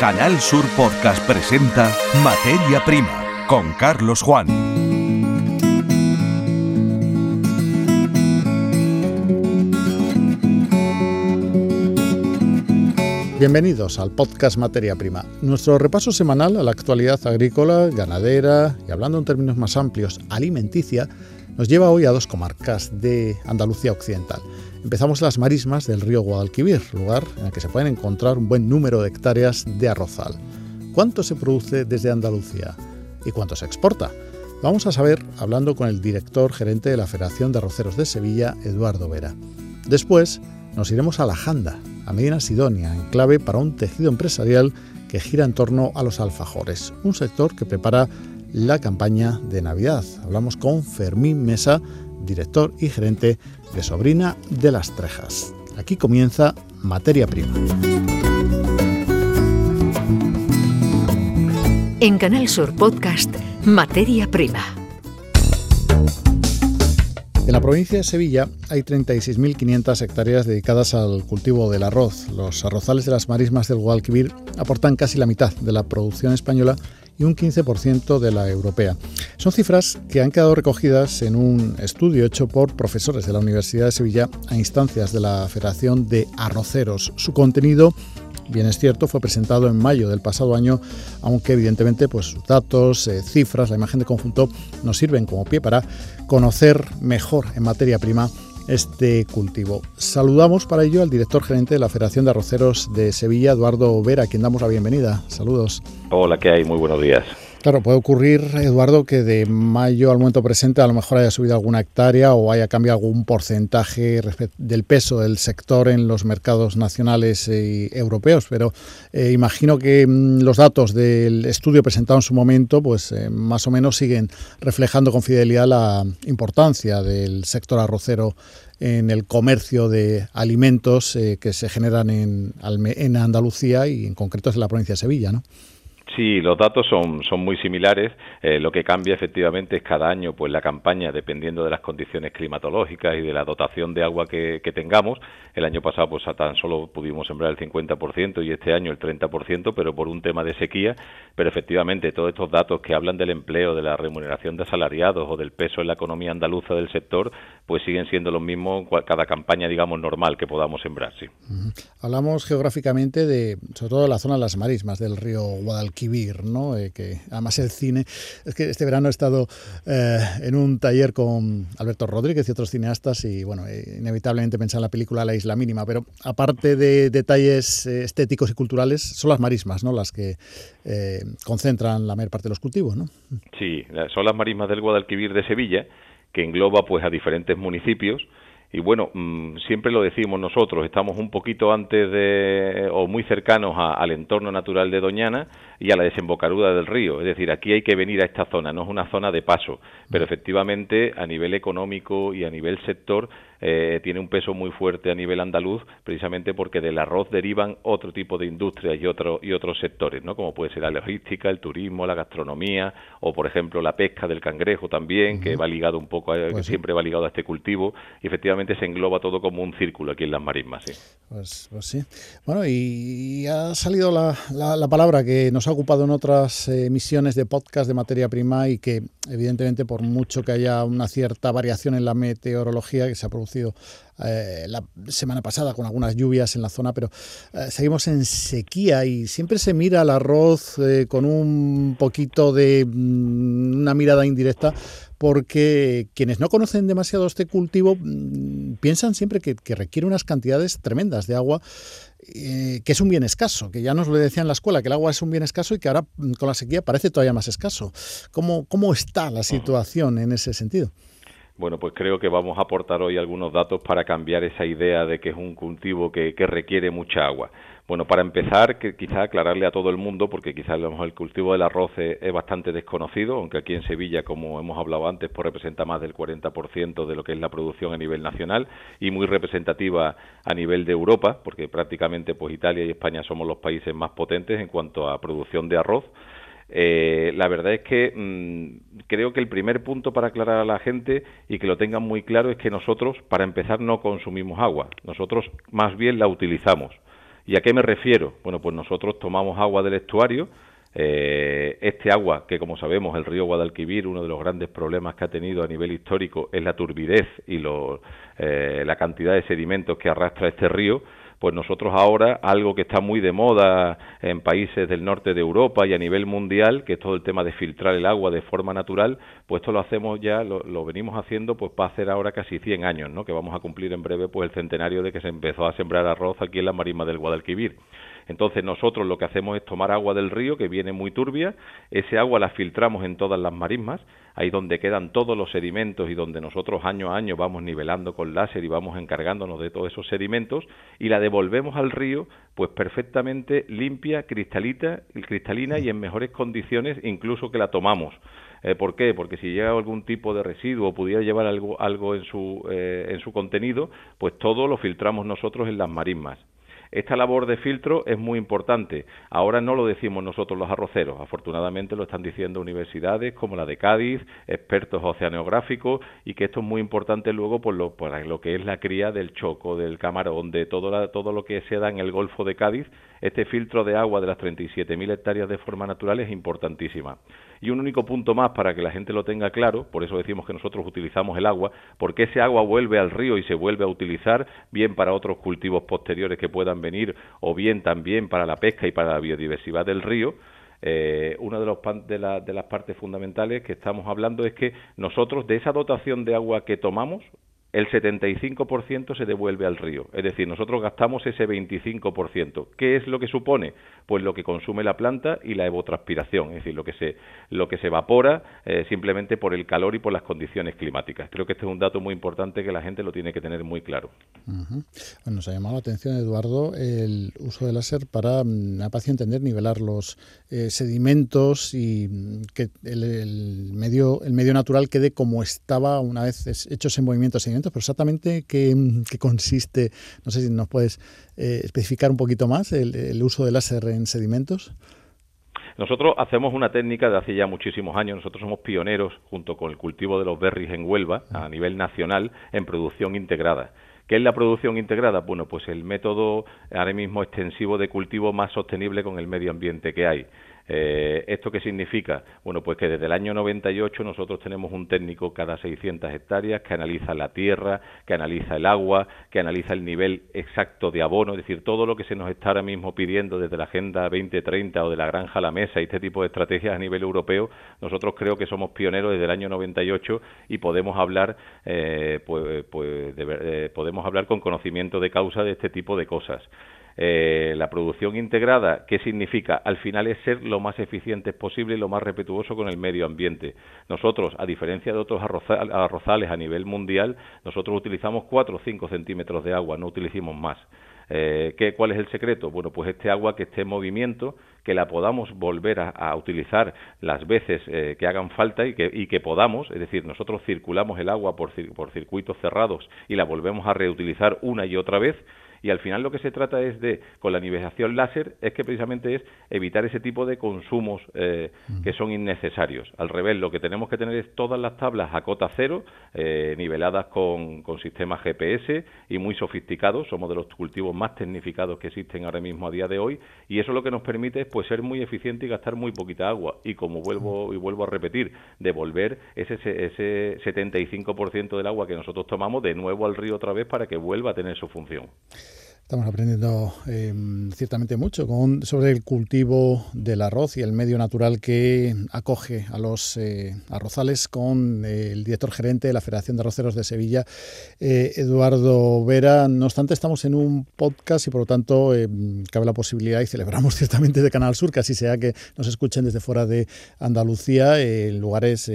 Canal Sur Podcast presenta Materia Prima con Carlos Juan. Bienvenidos al podcast Materia Prima, nuestro repaso semanal a la actualidad agrícola, ganadera y hablando en términos más amplios, alimenticia, nos lleva hoy a dos comarcas de Andalucía Occidental. Empezamos las marismas del río Guadalquivir, lugar en el que se pueden encontrar un buen número de hectáreas de arrozal. ¿Cuánto se produce desde Andalucía y cuánto se exporta? Vamos a saber hablando con el director gerente de la Federación de Arroceros de Sevilla, Eduardo Vera. Después nos iremos a La Janda, a Medina Sidonia, en clave para un tejido empresarial que gira en torno a los alfajores, un sector que prepara la campaña de Navidad. Hablamos con Fermín Mesa, director y gerente de Sobrina de las Trejas. Aquí comienza Materia Prima. En Canal Sur Podcast, Materia Prima. En la provincia de Sevilla hay 36.500 hectáreas dedicadas al cultivo del arroz. Los arrozales de las marismas del Guadalquivir aportan casi la mitad de la producción española y un 15% de la europea. Son cifras que han quedado recogidas en un estudio hecho por profesores de la Universidad de Sevilla a instancias de la Federación de Arroceros. Su contenido bien es cierto, fue presentado en mayo del pasado año, aunque evidentemente pues, sus datos, eh, cifras, la imagen de conjunto nos sirven como pie para conocer mejor en materia prima este cultivo. Saludamos para ello al director gerente de la Federación de Arroceros de Sevilla, Eduardo Vera, a quien damos la bienvenida. Saludos. Hola, ¿qué hay? Muy buenos días. Claro, puede ocurrir, Eduardo, que de mayo al momento presente a lo mejor haya subido alguna hectárea o haya cambiado algún porcentaje del peso del sector en los mercados nacionales y europeos, pero eh, imagino que mm, los datos del estudio presentado en su momento, pues eh, más o menos siguen reflejando con fidelidad la importancia del sector arrocero en el comercio de alimentos eh, que se generan en, en Andalucía y en concreto en la provincia de Sevilla, ¿no? Sí, los datos son, son muy similares. Eh, lo que cambia efectivamente es cada año pues la campaña, dependiendo de las condiciones climatológicas y de la dotación de agua que, tengamos. El año pasado pues tan solo pudimos sembrar el 50% y este año el 30%, pero por un tema de sequía. Pero efectivamente todos estos datos que hablan del empleo, de la remuneración de asalariados o del peso en la economía andaluza del sector, pues siguen siendo los mismos cada campaña, digamos, normal que podamos sembrar. Sí. Hablamos geográficamente de, sobre todo de la zona de las marismas del río Guadalquivir ¿no? Eh, que además el cine, es que este verano he estado eh, en un taller con Alberto Rodríguez y otros cineastas y bueno, eh, inevitablemente pensé en la película La Isla Mínima, pero aparte de detalles estéticos y culturales, son las marismas, ¿no? Las que concentran la mayor parte de los cultivos, ¿no? Sí, son las marismas del Guadalquivir de Sevilla, que engloba pues a diferentes municipios y bueno, mm, siempre lo decimos nosotros, estamos un poquito antes de, o muy cercanos al entorno natural de Doñana y a la desembocadura del río. Es decir, aquí hay que venir a esta zona, no es una zona de paso, pero efectivamente a nivel económico y a nivel sector eh, tiene un peso muy fuerte a nivel andaluz, precisamente porque del arroz derivan otro tipo de industrias y, otro, y otros sectores, ¿no? como puede ser la logística, el turismo, la gastronomía, o por ejemplo la pesca del cangrejo también, que va ligado un poco, a, que pues siempre va ligado a este cultivo, y efectivamente se engloba todo como un círculo aquí en las marismas. Sí. Pues, pues sí. Bueno, y, ha salido la, la, palabra que nos ha ocupado en otras emisiones de podcast de materia prima y que evidentemente por mucho que haya una cierta variación en la meteorología que se ha producido eh, la semana pasada con algunas lluvias en la zona, pero eh, seguimos en sequía y siempre se mira al arroz eh, con un poquito de mm, una mirada indirecta porque quienes no conocen demasiado este cultivo mm, piensan siempre que, requiere unas cantidades tremendas de agua, que es un bien escaso, que ya nos lo decía en la escuela, que el agua es un bien escaso y que ahora mm, con la sequía parece todavía más escaso. ¿Cómo, cómo está la situación en ese sentido? Bueno, pues creo que vamos a aportar hoy algunos datos para cambiar esa idea de que es un cultivo que, requiere mucha agua. Bueno, para empezar, que quizá aclararle a todo el mundo, porque quizás el cultivo del arroz es, bastante desconocido, aunque aquí en Sevilla, como hemos hablado antes, pues representa más del 40% de lo que es la producción a nivel nacional y muy representativa a nivel de Europa, porque prácticamente pues Italia y España somos los países más potentes en cuanto a producción de arroz. Eh, la verdad es que mm, creo que el primer punto para aclarar a la gente y que lo tengan muy claro es que nosotros, para empezar, no consumimos agua. Nosotros más bien la utilizamos. ¿Y a qué me refiero? Bueno, pues nosotros tomamos agua del estuario, eh, este agua, que como sabemos el río Guadalquivir, uno de los grandes problemas que ha tenido a nivel histórico es la turbidez y eh, la cantidad de sedimentos que arrastra este río, pues nosotros ahora algo que está muy de moda en países del norte de Europa y a nivel mundial, que es todo el tema de filtrar el agua de forma natural, pues esto lo hacemos ya, lo, venimos haciendo pues para hacer ahora casi 100 años, ¿no? Que vamos a cumplir en breve pues el centenario de que se empezó a sembrar arroz aquí en la marisma del Guadalquivir. Entonces nosotros lo que hacemos es tomar agua del río que viene muy turbia, ese agua la filtramos en todas las marismas, ahí donde quedan todos los sedimentos y donde nosotros año a año vamos nivelando con láser y vamos encargándonos de todos esos sedimentos y la devolvemos al río pues perfectamente limpia, cristalita, cristalina y en mejores condiciones incluso que la tomamos. Eh, ¿Por qué? Porque si llega algún tipo de residuo pudiera llevar algo, algo en, su, eh, en su contenido, pues todo lo filtramos nosotros en las marismas. Esta labor de filtro es muy importante. Ahora no lo decimos nosotros los arroceros, afortunadamente lo están diciendo universidades como la de Cádiz, expertos oceanográficos, y que esto es muy importante luego por lo, lo que es la cría del choco, del camarón, de todo, todo lo que se da en el Golfo de Cádiz. Este filtro de agua de las 37.000 hectáreas de forma natural es importantísima. Y un único punto más para que la gente lo tenga claro, por eso decimos que nosotros utilizamos el agua, porque ese agua vuelve al río y se vuelve a utilizar bien para otros cultivos posteriores que puedan venir o bien también para la pesca y para la biodiversidad del río. Eh, una de, los, de, de las partes fundamentales que estamos hablando es que nosotros de esa dotación de agua que tomamos, el 75% se devuelve al río. Es decir, nosotros gastamos ese 25%. ¿Qué es lo que supone? Pues lo que consume la planta y la evotranspiración, es decir, lo que se, lo que se evapora eh, simplemente por el calor y por las condiciones climáticas. Creo que este es un dato muy importante que la gente lo tiene que tener muy claro. bueno, nos ha llamado la atención, Eduardo, el uso del láser para, mm, ha parecido entender, nivelar los eh, sedimentos y mm, que el, medio, el medio natural quede como estaba una vez hechos en movimiento pero exactamente qué, consiste, no sé si nos puedes eh, especificar un poquito más el, uso del láser en sedimentos. Nosotros hacemos una técnica de hace ya muchísimos años. Nosotros somos pioneros, junto con el cultivo de los berries en Huelva, a nivel nacional, en producción integrada. ¿Qué es la producción integrada? Bueno, pues el método ahora mismo extensivo de cultivo más sostenible con el medio ambiente que hay. Eh, ¿Esto qué significa? Bueno, pues que desde el año 98 nosotros tenemos un técnico cada 600 hectáreas que analiza la tierra, que analiza el agua, que analiza el nivel exacto de abono, es decir, todo lo que se nos está ahora mismo pidiendo desde la Agenda 2030 o de la granja a la mesa y este tipo de estrategias a nivel europeo, nosotros creo que somos pioneros desde el año 98 y podemos hablar, eh, pues, pues eh, podemos hablar con conocimiento de causa de este tipo de cosas. Eh, la producción integrada, ¿qué significa? Al final es ser lo más eficiente posible y lo más respetuoso con el medio ambiente. Nosotros, a diferencia de otros arrozales a nivel mundial, nosotros utilizamos 4 o 5 centímetros de agua, no utilizamos más. Eh, ¿qué, ¿Cuál es el secreto? Bueno, pues este agua que esté en movimiento, que la podamos volver a, utilizar las veces eh, que hagan falta y que, y que, podamos, es decir, nosotros circulamos el agua por, por circuitos cerrados y la volvemos a reutilizar una y otra vez, y al final lo que se trata es de, con la nivelación láser, es que precisamente es evitar ese tipo de consumos eh, mm. que son innecesarios. Al revés, lo que tenemos que tener es todas las tablas a cota cero, eh, niveladas con, con sistemas GPS y muy sofisticados. Somos de los cultivos más tecnificados que existen ahora mismo a día de hoy y eso lo que nos permite es pues, ser muy eficiente y gastar muy poquita agua. Y como vuelvo y vuelvo a repetir, devolver ese, ese 75% del agua que nosotros tomamos de nuevo al río otra vez para que vuelva a tener su función. Estamos aprendiendo em, ciertamente mucho sobre el cultivo del arroz y el medio natural que acoge a los eh, arrozales con eh, el director gerente de la Federación de Arroceros de Sevilla, eh, Eduardo Vera. No obstante, estamos en un podcast y por lo tanto cabe la posibilidad y celebramos ciertamente de Canal Sur que así sea que nos escuchen desde fuera de Andalucía en lugares,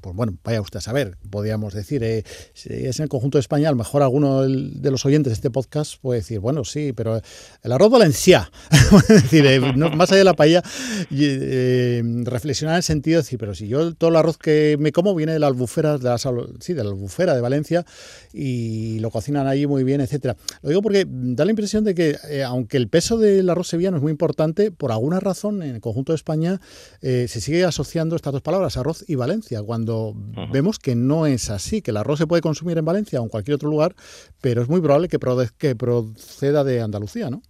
pues bueno, vaya usted a saber, podríamos decir, es en el conjunto de España, a lo mejor alguno de los oyentes de este podcast puede decir, bueno, sí, pero el arroz valenciá, es decir, eh, más allá de la paella, eh, reflexionar en el sentido de decir, pero si yo todo el arroz que me como viene de la albufera, de la, sí, de la albufera de Valencia y lo cocinan allí muy bien, etcétera. Lo digo porque da la impresión de que, eh, aunque el peso del arroz sevillano es muy importante, por alguna razón en el conjunto de España se sigue asociando estas dos palabras, arroz y Valencia, cuando vemos que no es así, que el arroz se puede consumir en Valencia o en cualquier otro lugar, pero es muy probable que, que proceda de Andalucía, ¿no?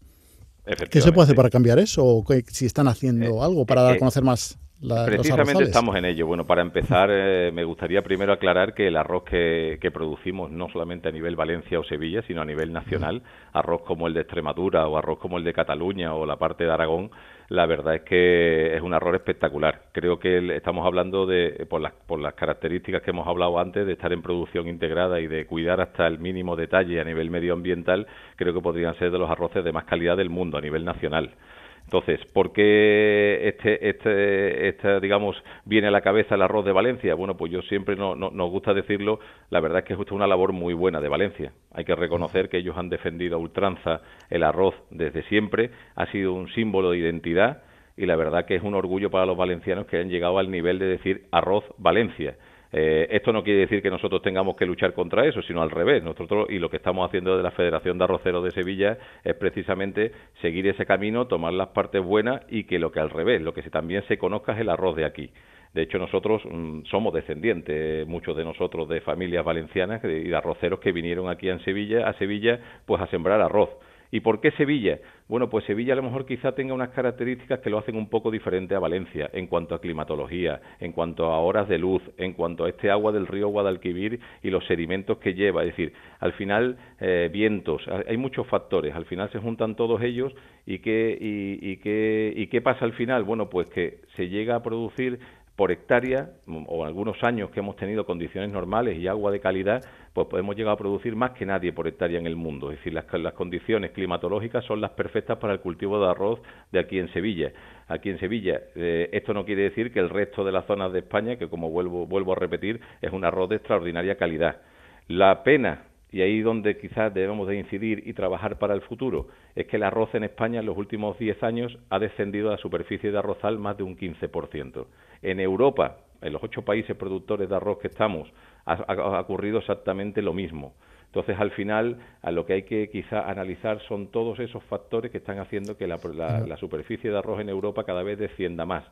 ¿Qué se puede hacer para cambiar eso? ¿O si están haciendo eh, algo para dar a conocer más Precisamente estamos en ello. Bueno, para empezar, eh, me gustaría primero aclarar que el arroz que, producimos no solamente a nivel Valencia o Sevilla, sino a nivel nacional, arroz como el de Extremadura o arroz como el de Cataluña o la parte de Aragón, la verdad es que es un arroz espectacular. Creo que estamos hablando de, por las, por las características que hemos hablado antes, de estar en producción integrada y de cuidar hasta el mínimo detalle a nivel medioambiental, creo que podrían ser de los arroces de más calidad del mundo a nivel nacional. Entonces, ¿por qué este, este, este, digamos, viene a la cabeza el arroz de Valencia? Bueno, pues yo siempre no, nos gusta decirlo, la verdad es que es justo una labor muy buena de Valencia. Hay que reconocer que ellos han defendido a ultranza el arroz desde siempre, ha sido un símbolo de identidad y la verdad que es un orgullo para los valencianos que han llegado al nivel de decir arroz Valencia. Eh, esto no quiere decir que nosotros tengamos que luchar contra eso, sino al revés. Nosotros y lo que estamos haciendo de la Federación de Arroceros de Sevilla es precisamente seguir ese camino, tomar las partes buenas y que lo que al revés, lo que también se conozca es el arroz de aquí. De hecho, nosotros mm, somos descendientes, muchos de nosotros, de familias valencianas y de arroceros que vinieron aquí Sevilla, a Sevilla, pues a sembrar arroz. ¿Y por qué Sevilla? Bueno, pues Sevilla a lo mejor quizá tenga unas características que lo hacen un poco diferente a Valencia en cuanto a climatología, en cuanto a horas de luz, en cuanto a este agua del río Guadalquivir y los sedimentos que lleva. Es decir, al final, eh, vientos, hay muchos factores. Al final se juntan todos ellos y qué, y, qué, y qué pasa al final? Bueno, pues que se llega a producir por hectárea, o algunos años que hemos tenido condiciones normales y agua de calidad, pues podemos llegar a producir más que nadie por hectárea en el mundo. Es decir, las, condiciones climatológicas son las perfectas para el cultivo de arroz de aquí en Sevilla. Aquí en Sevilla, eh, esto no quiere decir que el resto de las zonas de España, que como vuelvo, vuelvo a repetir, es un arroz de extraordinaria calidad. La pena y ahí donde quizás debemos de incidir y trabajar para el futuro, es que el arroz en España en los últimos 10 años ha descendido a la superficie de arrozal más de un 15%. En Europa, en los ocho países productores de arroz que estamos, ha, ocurrido exactamente lo mismo. Entonces, al final, a lo que hay que quizá analizar son todos esos factores que están haciendo que la superficie de arroz en Europa cada vez descienda más.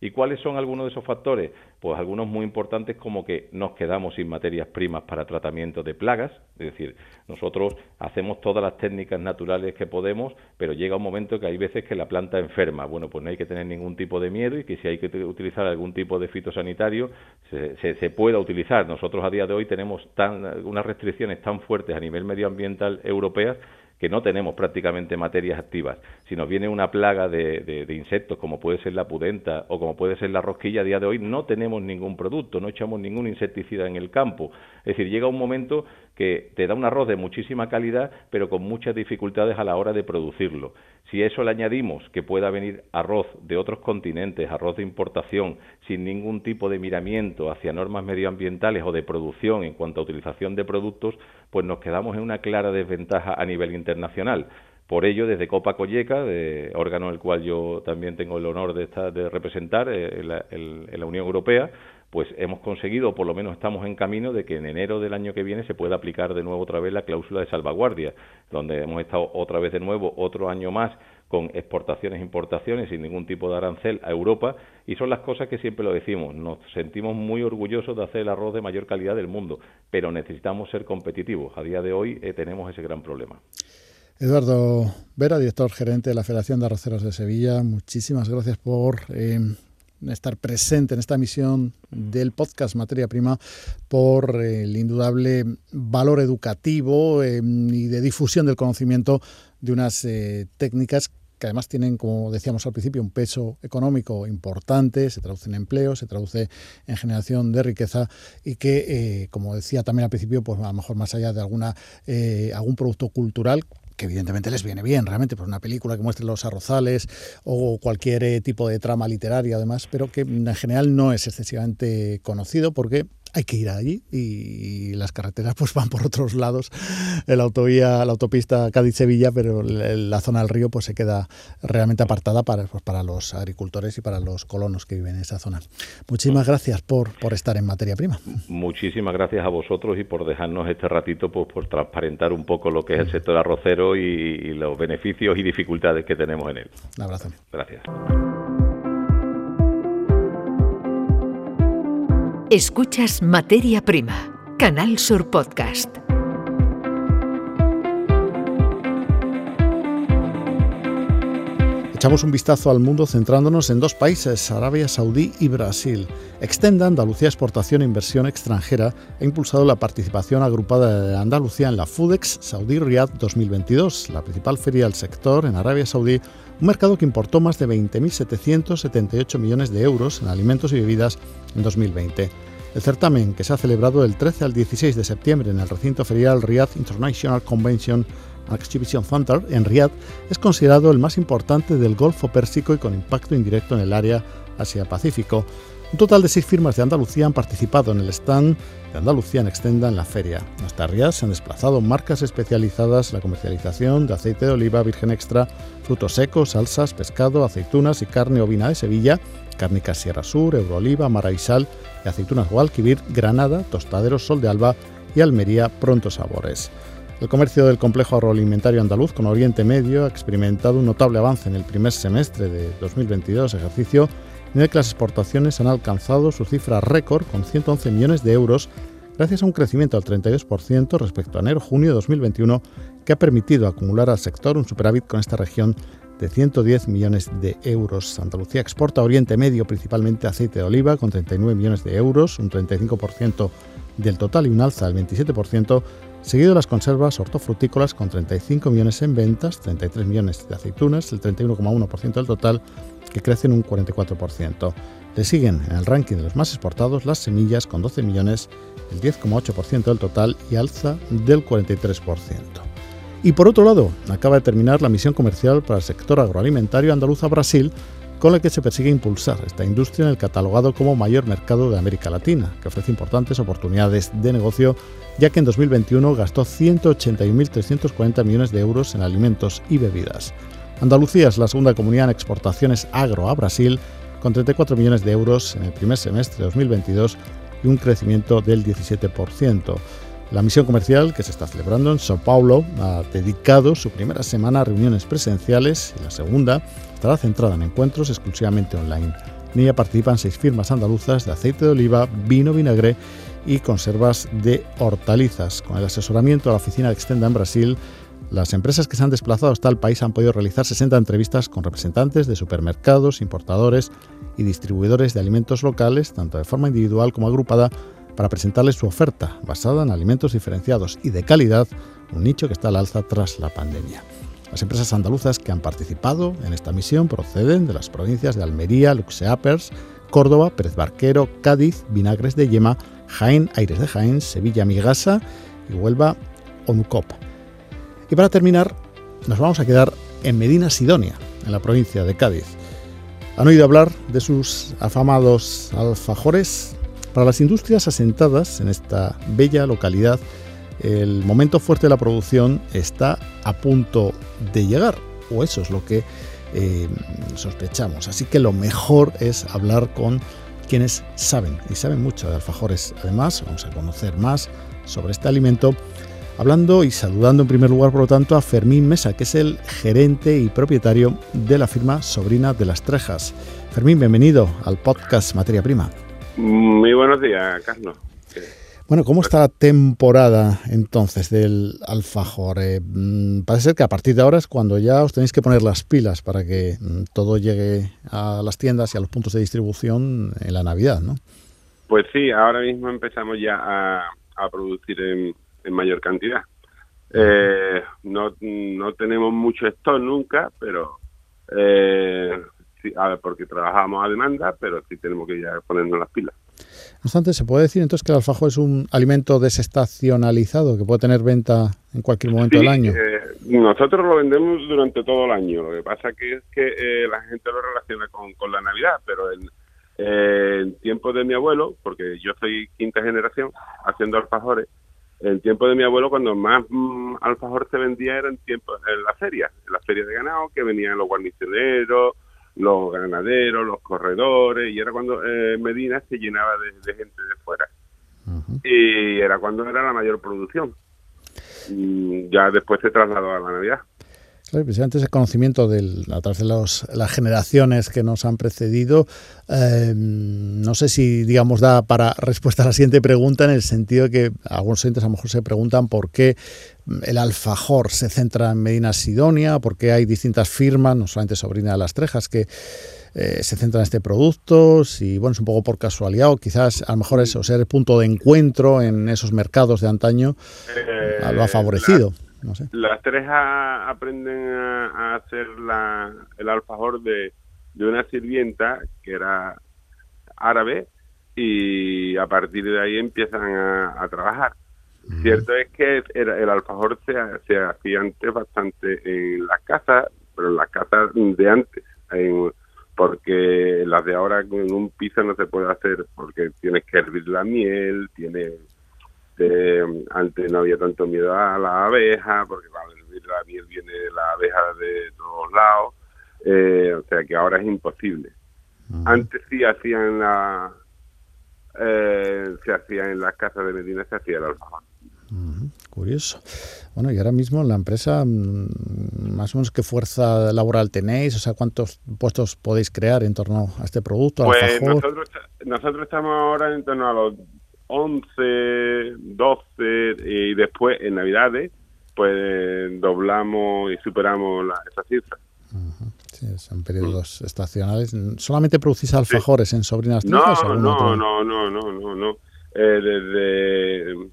¿Y cuáles son algunos de esos factores? Pues algunos muy importantes como que nos quedamos sin materias primas para tratamiento de plagas, es decir, nosotros hacemos todas las técnicas naturales que podemos, pero llega un momento que hay veces que la planta enferma. Bueno, pues no hay que tener ningún tipo de miedo y que si hay que utilizar algún tipo de fitosanitario, se, se, pueda utilizar. Nosotros a día de hoy tenemos tan, unas restricciones tan fuertes a nivel medioambiental europeas que no tenemos prácticamente materias activas. Si nos viene una plaga de, insectos, como puede ser la pudenta o como puede ser la rosquilla, a día de hoy no tenemos ningún producto, no echamos ningún insecticida en el campo. Es decir, llega un momento que te da un arroz de muchísima calidad, pero con muchas dificultades a la hora de producirlo. Si eso le añadimos que pueda venir arroz de otros continentes, arroz de importación, sin ningún tipo de miramiento hacia normas medioambientales o de producción en cuanto a utilización de productos, pues nos quedamos en una clara desventaja a nivel internacional. Por ello, desde Copa Colleca, de órgano el cual yo también tengo el honor de, estar, de representar eh, en la Unión Europea, pues hemos conseguido, o por lo menos estamos en camino, de que en enero del año que viene se pueda aplicar de nuevo otra vez la cláusula de salvaguardia, donde hemos estado otra vez de nuevo otro año más con exportaciones, importaciones sin ningún tipo de arancel a Europa y son las cosas que siempre lo decimos. Nos sentimos muy orgullosos de hacer el arroz de mayor calidad del mundo, pero necesitamos ser competitivos. A día de hoy eh, tenemos ese gran problema. Eduardo Vera, director gerente de la Federación de Arroceros de Sevilla, muchísimas gracias por eh, estar presente en esta misión del podcast Materia Prima por el indudable valor educativo eh, y de difusión del conocimiento de unas eh, técnicas que además tienen, como decíamos al principio, un peso económico importante, se traduce en empleo, se traduce en generación de riqueza y que, eh, como decía también al principio, pues a lo mejor más allá de alguna, algún producto cultural, que evidentemente les viene bien, realmente, por una película que muestre los arrozales o cualquier eh, tipo de trama literaria, además, pero que en general no es excesivamente conocido porque hay que ir allí y las carreteras pues van por otros lados, la autovía, la autopista Cádiz-Sevilla, pero la zona del río pues se queda realmente apartada para, pues, para los agricultores y para los colonos que viven en esa zona. Muchísimas gracias por, por estar en materia prima. Muchísimas gracias a vosotros y por dejarnos este ratito pues, por transparentar un poco lo que es el sector arrocero y, y los beneficios y dificultades que tenemos en él. Un abrazo. Gracias. Escuchas Materia Prima, Canal Sur Podcast. Echamos un vistazo al mundo centrándonos en dos países, Arabia Saudí y Brasil. Extenda Andalucía Exportación e Inversión Extranjera ha impulsado la participación agrupada de Andalucía en la FUDEX Saudi Riyadh 2022, la principal feria del sector en Arabia Saudí, un mercado que importó más de 20.778 millones de euros en alimentos y bebidas en 2020. El certamen, que se ha celebrado del 13 al 16 de septiembre en el recinto ferial Riyadh International Convention Exhibition Center en Riyadh, es considerado el más importante del Golfo Pérsico y con impacto indirecto en el área Asia-Pacífico. Un total de seis firmas de Andalucía han participado en el stand de Andalucía en Extenda en la feria. Hasta Riyadh se han desplazado marcas especializadas en la comercialización de aceite de oliva virgen extra, frutos secos, salsas, pescado, aceitunas y carne ovina de Sevilla, cárnicas Sierra Sur, Eurooliva, Maraisal y aceitunas Guadalquivir, Granada, Tostaderos Sol de Alba y Almería Pronto Sabores. El comercio del complejo agroalimentario andaluz con Oriente Medio ha experimentado un notable avance en el primer semestre de 2022, ejercicio en el que las exportaciones han alcanzado su cifra récord con 111 millones de euros gracias a un crecimiento del 32% respecto a enero-junio de 2021 que ha permitido acumular al sector un superávit con esta región de 110 millones de euros. Andalucía exporta a Oriente Medio principalmente aceite de oliva con 39 millones de euros, un 35% del total y un alza del 27%, seguido de las conservas hortofrutícolas con 35 millones en ventas, 33 millones de aceitunas, el 31,1% del total, que crecen un 44%. Le siguen en el ranking de los más exportados las semillas con 12 millones, el 10,8% del total y alza del 43%. Y por otro lado, acaba de terminar la misión comercial para el sector agroalimentario andaluz a Brasil, con la que se persigue impulsar esta industria en el catalogado como mayor mercado de América Latina, que ofrece importantes oportunidades de negocio, ya que en 2021 gastó 181.340 millones de euros en alimentos y bebidas. Andalucía es la segunda comunidad en exportaciones agro a Brasil, con 34 millones de euros en el primer semestre de 2022 y un crecimiento del 17%. La misión comercial que se está celebrando en Sao Paulo ha dedicado su primera semana a reuniones presenciales y la segunda estará centrada en encuentros exclusivamente online. En ella participan seis firmas andaluzas de aceite de oliva, vino, vinagre y conservas de hortalizas. Con el asesoramiento de la oficina de Extenda en Brasil, las empresas que se han desplazado hasta el país han podido realizar 60 entrevistas con representantes de supermercados, importadores y distribuidores de alimentos locales, tanto de forma individual como agrupada, para presentarles su oferta basada en alimentos diferenciados y de calidad, un nicho que está al alza tras la pandemia. Las empresas andaluzas que han participado en esta misión proceden de las provincias de Almería, Luxeapers, Córdoba, Pérez Barquero, Cádiz, Vinagres de Yema, Jaén, Aires de Jaén, Sevilla, Migasa y Huelva, Onucop. Y para terminar, nos vamos a quedar en Medina Sidonia, en la provincia de Cádiz. ¿Han oído hablar de sus afamados alfajores? Para las industrias asentadas en esta bella localidad, el momento fuerte de la producción está a punto de llegar, o eso es lo que eh, sospechamos. Así que lo mejor es hablar con quienes saben, y saben mucho de alfajores. Además, vamos a conocer más sobre este alimento, hablando y saludando en primer lugar, por lo tanto, a Fermín Mesa, que es el gerente y propietario de la firma Sobrina de las Trejas. Fermín, bienvenido al podcast Materia Prima. Muy buenos días, Carlos. Bueno, ¿cómo está la temporada entonces del alfajor? Eh, mm, parece ser que a partir de ahora es cuando ya os tenéis que poner las pilas para que mm, todo llegue a las tiendas y a los puntos de distribución en la Navidad, ¿no? Pues sí, ahora mismo empezamos ya a, producir en, mayor cantidad. Eh, no, no tenemos mucho stock nunca, pero eh, a ver, porque trabajamos a demanda, pero sí tenemos que ya ponernos las pilas. No obstante, ¿se puede decir entonces que el alfajor es un alimento desestacionalizado que puede tener venta en cualquier momento del año? Eh, nosotros lo vendemos durante todo el año. Lo que pasa que es que eh, la gente lo relaciona con, con la Navidad, pero en, eh, tiempo de mi abuelo, porque yo soy quinta generación haciendo alfajores, en tiempo de mi abuelo cuando más mm, alfajor se vendía era en tiempo en la feria, en la feria de ganado, que venían los guarnicioneros, los ganaderos, los corredores, y era cuando eh, Medina se llenaba de, gente de fuera. Y era cuando era la mayor producción. Y ya después se trasladó a la Navidad. Precisamente ese conocimiento del, a través de las generaciones que nos han precedido, eh, no sé si, digamos, da para respuesta a la siguiente pregunta en el sentido de que algunos oyentes a lo mejor se preguntan por qué el alfajor se centra en Medina Sidonia, por qué hay distintas firmas, no solamente Sobrina de las Trejas, que eh, se centran en este producto, si bueno, es un poco por casualidad o quizás a lo mejor eso, ser el punto de encuentro en esos mercados de antaño, eh, lo ha favorecido. Las tres aprenden a, hacer el alfajor de, una sirvienta que era árabe y a partir de ahí empiezan a, trabajar. Cierto es que el, el alfajor se, se, hacía antes bastante en las casas, pero en las casas de antes, porque las de ahora con un piso no se puede hacer porque tienes que hervir la miel, tiene este, antes no había tanto miedo a la abeja, porque la miel viene de la abeja de todos lados, eh, o sea que ahora es imposible. Antes sí hacían la, eh, se hacía en las casas de Medina, se hacía el alfajor. Curioso. Bueno, y ahora mismo en la empresa, mm, más o menos, ¿qué fuerza laboral tenéis? O sea, ¿cuántos puestos podéis crear en torno a este producto? Pues nosotros, nosotros estamos ahora en torno a los 11, 12 y después en Navidades pues doblamos y superamos la, esa cifra. Sí, son periodos estacionales. ¿Solamente producís alfajores en Sobrinas no, no, no, no, no, no, no, eh, desde,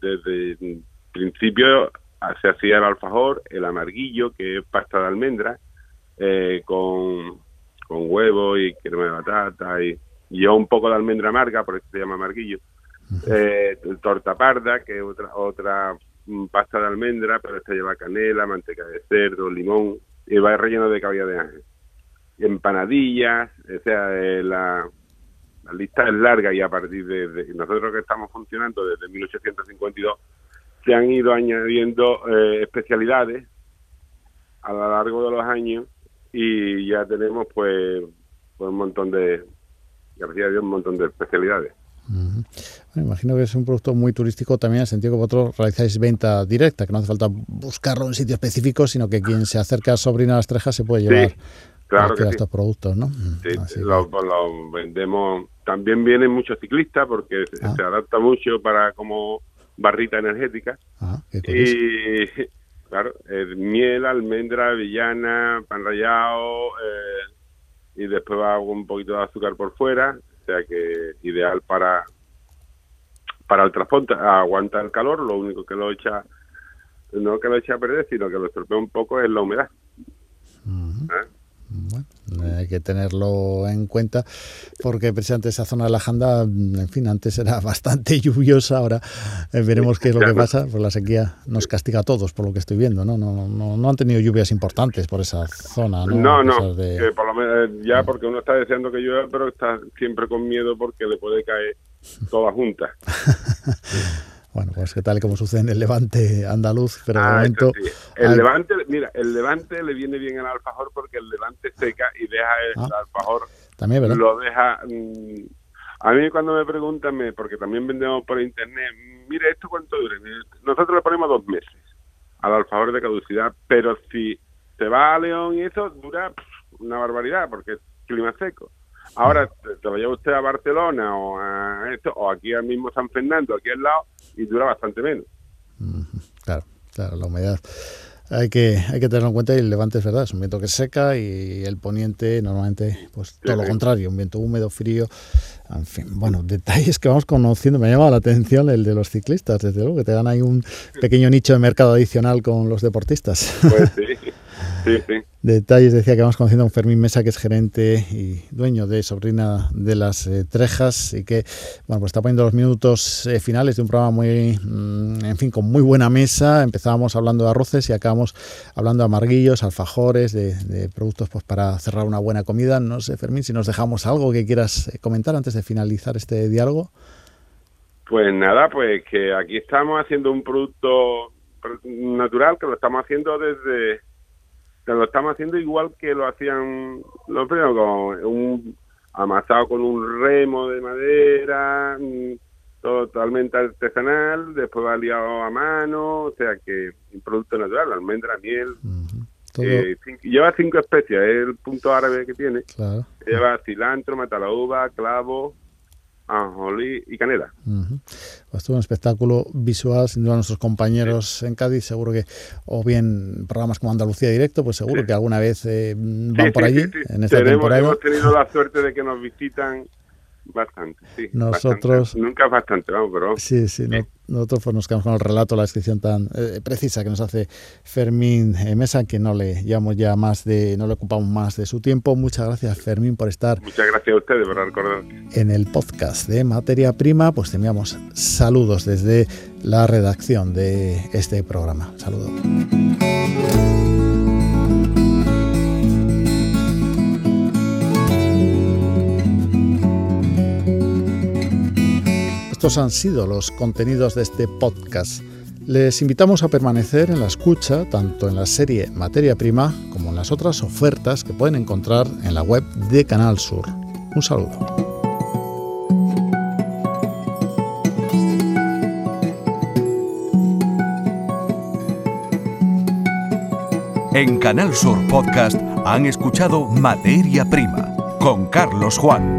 desde el principio se hacía el alfajor, el amarguillo, que es pasta de almendra, eh, con, con huevo y crema de batata y, y un poco de almendra amarga, por eso se llama amarguillo eh, torta parda, que es otra, otra mm, pasta de almendra, pero esta lleva canela, manteca de cerdo, limón, y va relleno de caballa de ángel. Empanadillas, o sea, eh, la, la lista es larga y a partir de, nosotros que estamos funcionando desde 1852 se han ido añadiendo eh, especialidades a lo largo de los años y ya tenemos pues, pues un montón de gracias a Dios un montón de especialidades me imagino que es un producto muy turístico también en el sentido que vosotros realizáis venta directa, que no hace falta buscarlo en sitio específico, sino que quien se acerca a Sobrina Las Trejas se puede llevar claro estos productos, ¿no? Sí, lo, vendemos. También vienen muchos ciclistas porque se, ah. adapta mucho para como barrita energética. Ah, y claro, miel, almendra, avellana, pan rallado eh, y después va un poquito de azúcar por fuera sea que ideal para para el transporte, aguanta el calor, lo único que lo echa, no que lo echa a perder, sino que lo estropea un poco es la humedad. ¿Eh? Bueno, hay que tenerlo en cuenta porque precisamente esa zona de la Janda, en fin, antes era bastante lluviosa, ahora eh, veremos qué es lo que pasa, pues la sequía nos castiga a todos por lo que estoy viendo, ¿no? No, no, no han tenido lluvias importantes por esa zona, ¿no? No, no, por lo menos eh, ya porque uno está deseando que llueva, pero está siempre con miedo porque le puede caer toda junta. Bueno, pues que tal como sucede en el Levante andaluz, pero de ah, momento... El Levante, mira, el Levante le viene bien al alfajor porque el Levante seca y deja el ah. alfajor... También, ¿verdad? Lo deja... Mm, a mí cuando me preguntan, porque también vendemos por internet, mire, ¿esto cuánto dura? Nosotros le ponemos dos meses al alfajor de caducidad, pero si se va a León y eso, dura una barbaridad porque es clima seco. Ahora te, lo lleva usted a Barcelona o a esto, o aquí al mismo San Fernando, aquí al lado, y dura bastante menos. Claro, claro, la humedad. Hay que, hay que tenerlo en cuenta y el levante es verdad, es un viento que seca y el poniente normalmente, pues todo lo contrario, un viento húmedo, frío, en fin, bueno, detalles que vamos conociendo. Me ha llamado la atención el de los ciclistas, desde luego, que te dan ahí un pequeño nicho de mercado adicional con los deportistas. Pues sí. Detalles, decía que vamos conociendo a un Fermín Mesa, que es gerente y dueño de Sobrina de las eh, Trejas y que, bueno, pues está poniendo los minutos eh, finales de un programa muy, mm, en fin, con muy buena mesa. Empezábamos hablando de arroces y acabamos hablando de amarguillos, alfajores, de, productos pues para cerrar una buena comida. No sé, Fermín, si nos dejamos algo que quieras eh, comentar antes de finalizar este diálogo. Pues nada, pues que aquí estamos haciendo un producto natural que lo estamos haciendo desde lo estamos haciendo igual que lo hacían los primeros, con un amasado con un remo de madera, mm, totalmente artesanal, después va liado a mano, o sea que un producto natural, almendra, miel. Eh, lleva cinco especias, es el punto árabe que tiene. Claro. Lleva cilantro, uva, clavo, ajonjolí y canela. Pues todo un espectáculo visual, sin duda nuestros compañeros en Cádiz, seguro que, o bien programas como Andalucía Directo, pues seguro que alguna vez eh, van por allí en esta temporada. Hemos tenido la suerte de que nos visitan Bastante, sí. Nosotros. Nunca bastante, vamos, pero. Sí, sí. nosotros pues, nos quedamos con el relato, la descripción tan eh, precisa que nos hace Fermín eh, Mesa, que no le llamo ya más de. No le ocupamos más de su tiempo. Muchas gracias, Fermín, por estar. Muchas gracias a ustedes por recordar. En el podcast de Materia Prima, pues te enviamos saludos desde la redacción de este programa. Saludos. Estos han sido los contenidos de este podcast. Les invitamos a permanecer en la escucha tanto en la serie Materia Prima como en las otras ofertas que pueden encontrar en la web de Canal Sur. Un saludo. En Canal Sur Podcast han escuchado Materia Prima con Carlos Juan.